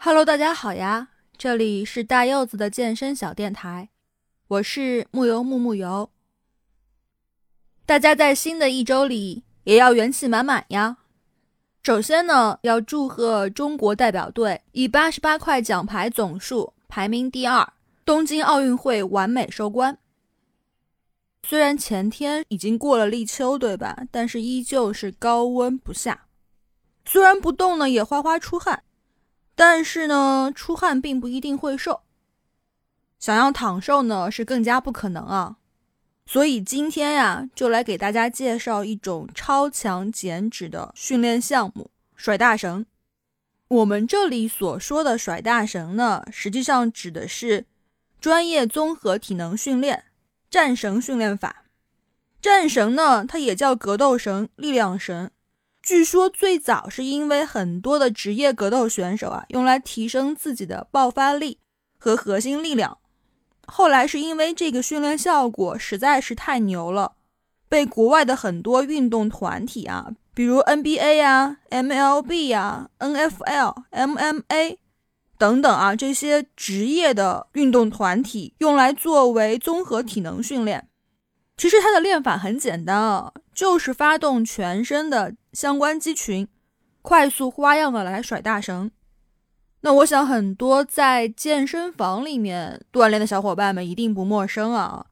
Hello，大家好呀，这里是大柚子的健身小电台，我是木油木木油。大家在新的一周里也要元气满满呀。首先呢，要祝贺中国代表队以八十八块奖牌总数排名第二，东京奥运会完美收官。虽然前天已经过了立秋，对吧？但是依旧是高温不下。虽然不动呢，也哗哗出汗，但是呢，出汗并不一定会瘦。想要躺瘦呢，是更加不可能啊。所以今天呀，就来给大家介绍一种超强减脂的训练项目——甩大绳。我们这里所说的甩大绳呢，实际上指的是专业综合体能训练。战绳训练法，战绳呢，它也叫格斗绳、力量绳。据说最早是因为很多的职业格斗选手啊，用来提升自己的爆发力和核心力量。后来是因为这个训练效果实在是太牛了，被国外的很多运动团体啊，比如 NBA 啊、MLB 啊、NFL、MMA。等等啊，这些职业的运动团体用来作为综合体能训练。其实它的练法很简单啊，就是发动全身的相关肌群，快速花样的来甩大绳。那我想很多在健身房里面锻炼的小伙伴们一定不陌生啊。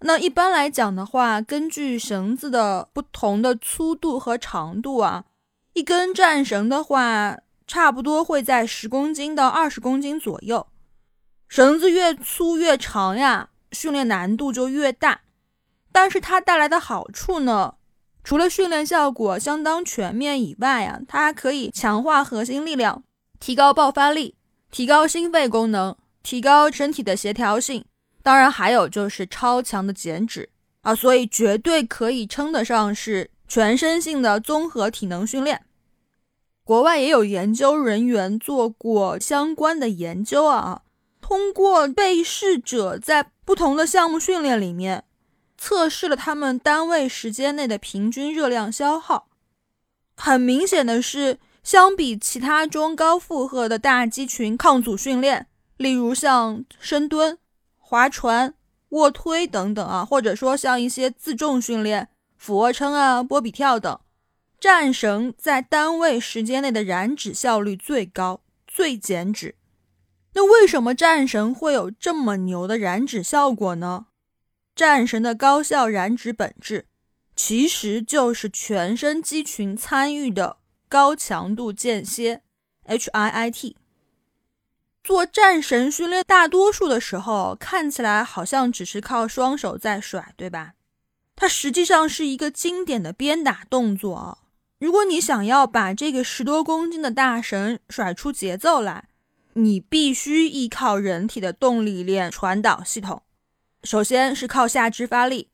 那一般来讲的话，根据绳子的不同的粗度和长度啊，一根战绳的话。差不多会在十公斤到二十公斤左右，绳子越粗越长呀，训练难度就越大。但是它带来的好处呢，除了训练效果相当全面以外呀，它还可以强化核心力量，提高爆发力，提高心肺功能，提高身体的协调性。当然还有就是超强的减脂啊，所以绝对可以称得上是全身性的综合体能训练。国外也有研究人员做过相关的研究啊，通过被试者在不同的项目训练里面，测试了他们单位时间内的平均热量消耗。很明显的是，相比其他中高负荷的大肌群抗阻训练，例如像深蹲、划船、卧推等等啊，或者说像一些自重训练、俯卧撑啊、波比跳等。战绳在单位时间内的燃脂效率最高，最减脂。那为什么战神会有这么牛的燃脂效果呢？战神的高效燃脂本质，其实就是全身肌群参与的高强度间歇 （HIIT）。做战神训练，大多数的时候看起来好像只是靠双手在甩，对吧？它实际上是一个经典的鞭打动作啊。如果你想要把这个十多公斤的大绳甩出节奏来，你必须依靠人体的动力链传导系统。首先是靠下肢发力，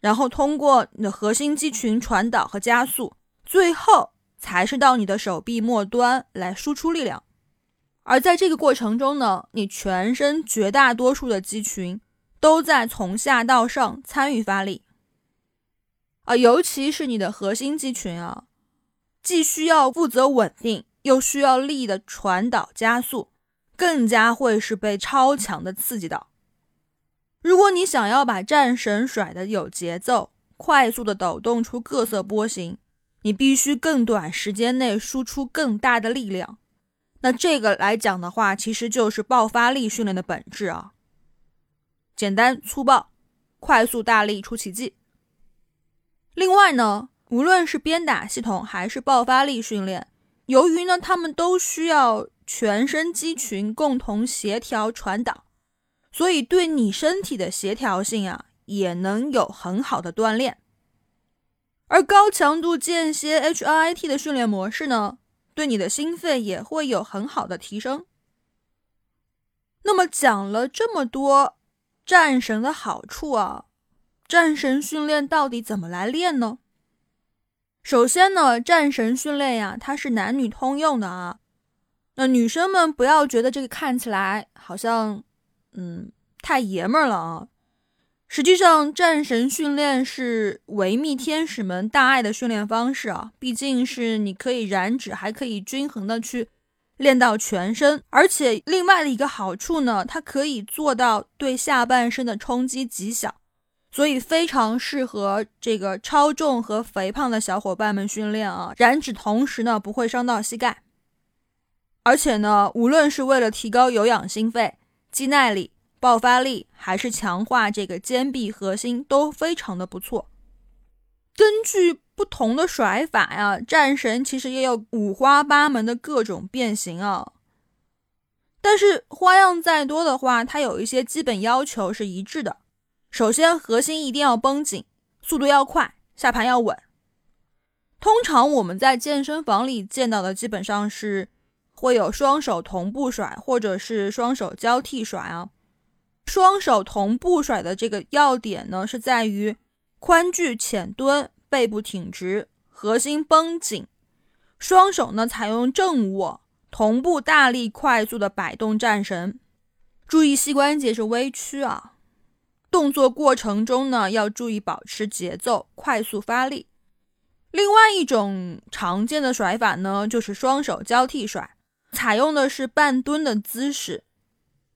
然后通过你的核心肌群传导和加速，最后才是到你的手臂末端来输出力量。而在这个过程中呢，你全身绝大多数的肌群都在从下到上参与发力，啊，尤其是你的核心肌群啊。既需要负责稳定，又需要力的传导加速，更加会是被超强的刺激到。如果你想要把战神甩得有节奏，快速的抖动出各色波形，你必须更短时间内输出更大的力量。那这个来讲的话，其实就是爆发力训练的本质啊。简单粗暴，快速大力出奇迹。另外呢。无论是鞭打系统还是爆发力训练，由于呢，他们都需要全身肌群共同协调传导，所以对你身体的协调性啊，也能有很好的锻炼。而高强度间歇 HIIT 的训练模式呢，对你的心肺也会有很好的提升。那么讲了这么多战神的好处啊，战神训练到底怎么来练呢？首先呢，战神训练呀，它是男女通用的啊。那女生们不要觉得这个看起来好像，嗯，太爷们儿了啊。实际上，战神训练是维密天使们大爱的训练方式啊。毕竟是你可以燃脂，还可以均衡的去练到全身，而且另外的一个好处呢，它可以做到对下半身的冲击极小，所以非常适合这个超重和肥胖的小伙伴们训练啊。燃脂同时呢，不会伤到膝盖，而且呢，无论是为了提高有氧心肺、肌耐力、爆发力，还是强化这个肩臂核心，都非常的不错。根据不同的甩法呀，战神其实也有五花八门的各种变形啊。但是花样再多的话，它有一些基本要求是一致的。首先，核心一定要绷紧，速度要快，下盘要稳。通常我们在健身房里见到的，基本上是会有双手同步甩，或者是双手交替甩啊。双手同步甩的这个要点呢，是在于。宽距浅蹲，背部挺直，核心绷紧，双手呢采用正握，同步大力快速的摆动战绳，注意膝关节是微屈啊。动作过程中呢要注意保持节奏，快速发力。另外一种常见的甩法呢就是双手交替甩，采用的是半蹲的姿势，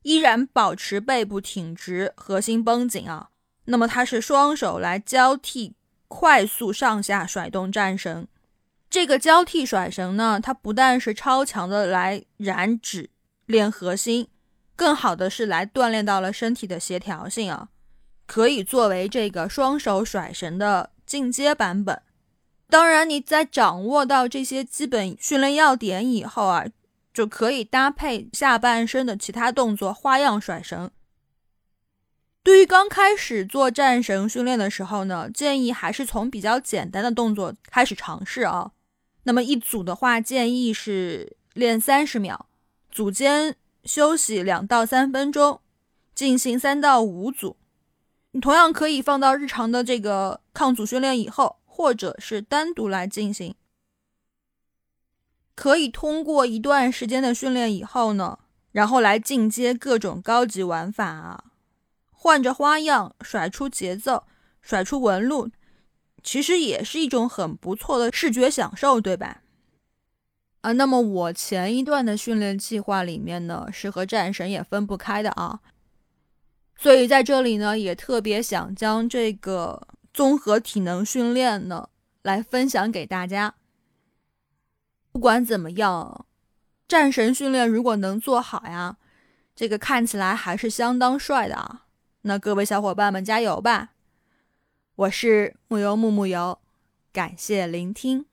依然保持背部挺直，核心绷紧啊。那么它是双手来交替快速上下甩动战绳，这个交替甩绳呢，它不但是超强的来燃脂练核心，更好的是来锻炼到了身体的协调性啊，可以作为这个双手甩绳的进阶版本。当然，你在掌握到这些基本训练要点以后啊，就可以搭配下半身的其他动作花样甩绳。对于刚开始做战绳训练的时候呢，建议还是从比较简单的动作开始尝试啊。那么一组的话，建议是练三十秒，组间休息两到三分钟，进行三到五组。你同样可以放到日常的这个抗阻训练以后，或者是单独来进行。可以通过一段时间的训练以后呢，然后来进阶各种高级玩法啊。换着花样甩出节奏，甩出纹路，其实也是一种很不错的视觉享受，对吧？啊，那么我前一段的训练计划里面呢，是和战神也分不开的啊，所以在这里呢，也特别想将这个综合体能训练呢来分享给大家。不管怎么样，战神训练如果能做好呀，这个看起来还是相当帅的啊。那各位小伙伴们加油吧！我是木油木木油，感谢聆听。